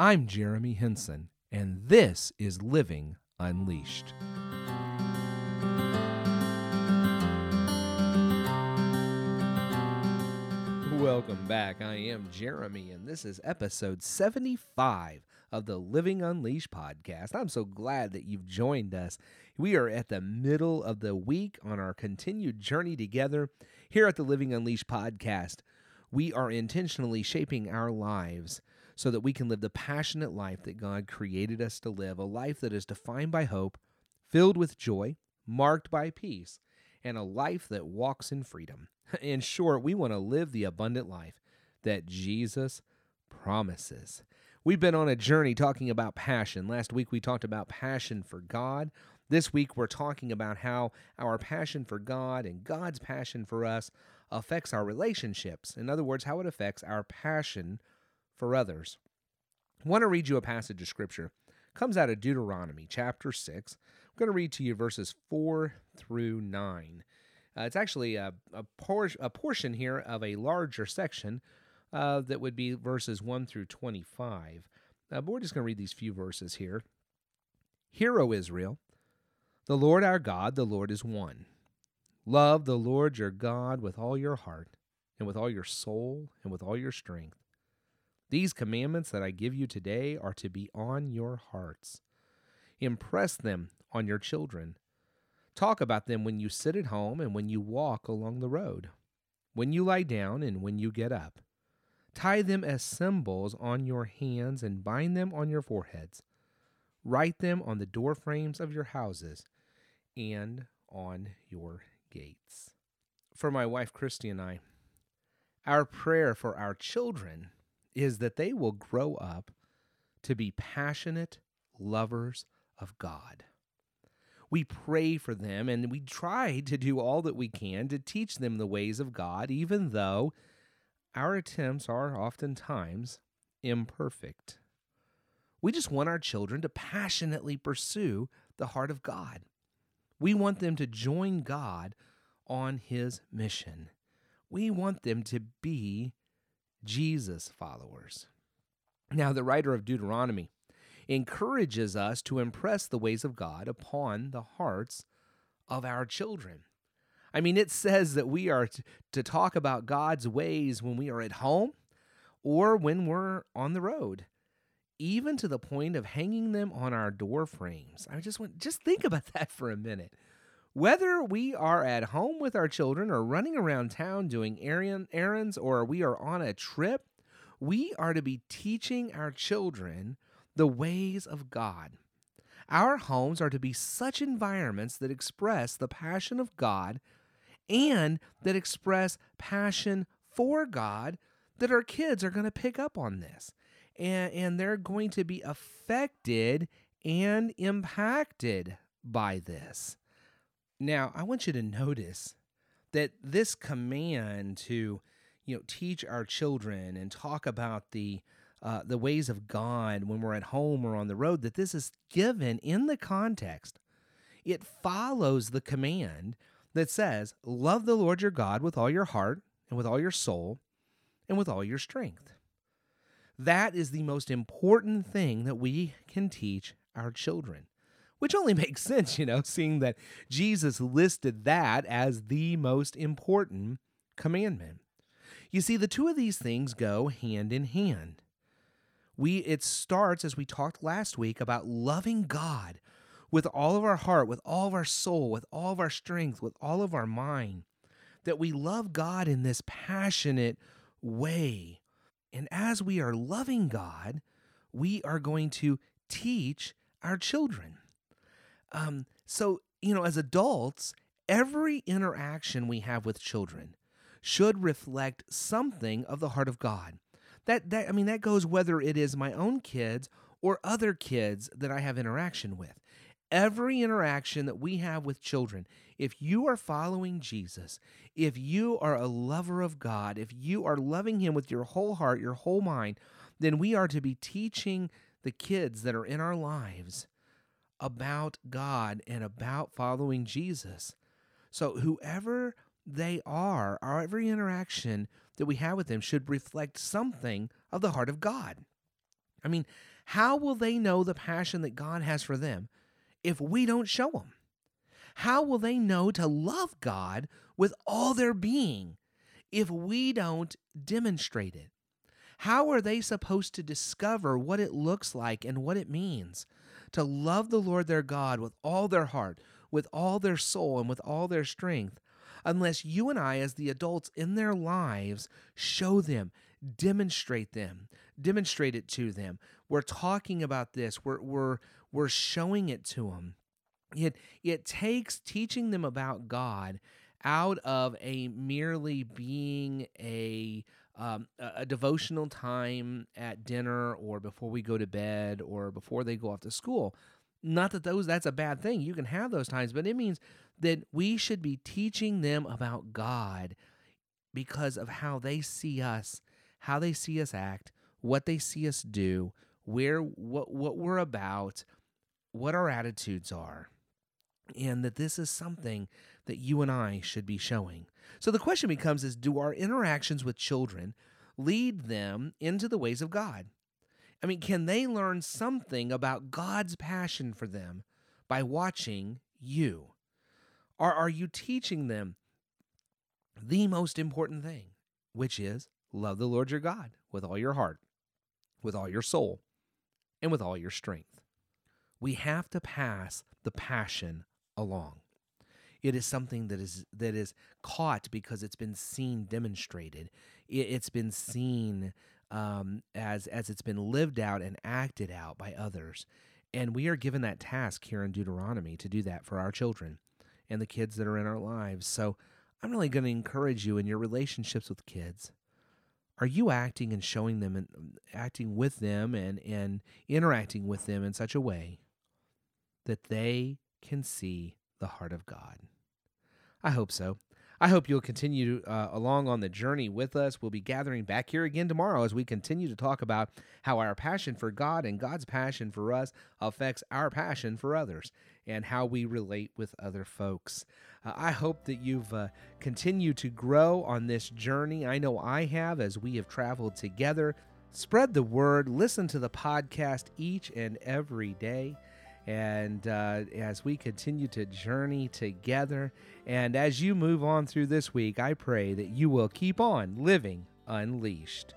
I'm Jeremy Henson, and this is Living Unleashed. Welcome back. I am Jeremy, and this is episode 75 of the Living Unleashed podcast. I'm so glad that you've joined us. We are at the middle of the week on our continued journey together here at the Living Unleashed podcast. We are intentionally shaping our lives so that we can live the passionate life that God created us to live, a life that is defined by hope, filled with joy, marked by peace, and a life that walks in freedom. In short, we want to live the abundant life that Jesus promises. We've been on a journey talking about passion. Last week we talked about passion for God. This week we're talking about how our passion for God and God's passion for us affects our relationships. In other words, how it affects our passion for others. I want to read you a passage of scripture. It comes out of Deuteronomy chapter 6. I'm going to read to you verses 4 through 9. Uh, it's actually a, a, por- a, portion here of a larger section uh, that would be verses 1 through 25. Uh, but we're just going to read these few verses here. Hear, O Israel, the Lord our God, the Lord is one. Love the Lord your God with all your heart, and with all your soul, and with all your strength. These commandments that I give you today are to be on your hearts. Impress them on your children. Talk about them when you sit at home and when you walk along the road, when you lie down and when you get up. Tie them as symbols on your hands and bind them on your foreheads. Write them on the doorframes of your houses and on your gates. For my wife Christy and I, our prayer for our children is that they will grow up to be passionate lovers of God. We pray for them and we try to do all that we can to teach them the ways of God, even though our attempts are oftentimes imperfect. We just want our children to passionately pursue the heart of God. We want them to join God on his mission. We want them to be Jesus followers. Now, the writer of Deuteronomy encourages us to impress the ways of God upon the hearts of our children. I mean, it says that we are to talk about God's ways when we are at home or when we're on the road, even to the point of hanging them on our door frames. I just want just think about that for a minute. Whether we are at home with our children or running around town doing errands or we are on a trip, we are to be teaching our children the ways of God. Our homes are to be such environments that express the passion of God and that express passion for God that our kids are going to pick up on this. And, and they're going to be affected and impacted by this. Now, I want you to notice that this command to, you know, teach our children and talk about the uh, the ways of God when we're at home or on the road, that this is given in the context. It follows the command that says, Love the Lord your God with all your heart and with all your soul and with all your strength. That is the most important thing that we can teach our children which only makes sense, you know, seeing that Jesus listed that as the most important commandment. You see, the two of these things go hand in hand. We it starts as we talked last week about loving God with all of our heart, with all of our soul, with all of our strength, with all of our mind. That we love God in this passionate way. And as we are loving God, we are going to teach our children. Um, so, you know, as adults, every interaction we have with children should reflect something of the heart of God. That, that I mean, that goes whether it is my own kids or other kids that I have interaction with. Every interaction that we have with children, if you are following Jesus, if you are a lover of God, if you are loving Him with your whole heart, your whole mind, then we are to be teaching the kids that are in our lives about God and about following Jesus. So, whoever they are, our every interaction that we have with them should reflect something of the heart of God. I mean, how will they know the passion that God has for them if we don't show them? How will they know to love God with all their being if we don't demonstrate it? How are they supposed to discover what it looks like and what it means to love the Lord their God with all their heart, with all their soul, and with all their strength unless you and I, as the adults in their lives, show them, demonstrate them, demonstrate it to them? We're talking about this, we're, we're, we're showing it to them. It, it takes teaching them about God out of a merely being a um, a, a, devotional time at dinner or before we go to bed or before they go off to school. Not that those that's a bad thing. You can have those times, but it means that we should be teaching them about God because of how they see us, how they see us act, what they see us do, where what what we're about, what our attitudes are. And that this is something that you and I should be showing. So the question becomes is do our interactions with children lead them into the ways of God? I mean, can they learn something about God's passion for them by watching you? Or are you teaching them the most important thing, which is love the Lord your God with all your heart, with all your soul, and with all your strength? We have to pass the passion along. It is something that is that is caught because it's been seen demonstrated. It, has been seen um, as as it's been lived out and acted out by others. And we are given that task here in Deuteronomy to do that for our children and the kids that are in our lives. So I'm really going to encourage you in your relationships with kids. Are you acting and showing them and acting with them and, and interacting with them in such a way that they can see the heart of God? I hope so. I hope you'll continue uh, along on the journey with us. We'll be gathering back here again tomorrow as we continue to talk about how our passion for God and God's passion for us affects our passion for others and how we relate with other folks. Uh, I hope that you've uh, continued to grow on this journey. I know I have as we have traveled together. Spread the word, listen to the podcast each and every day. And uh, as we continue to journey together, and as you move on through this week, I pray that you will keep on living unleashed.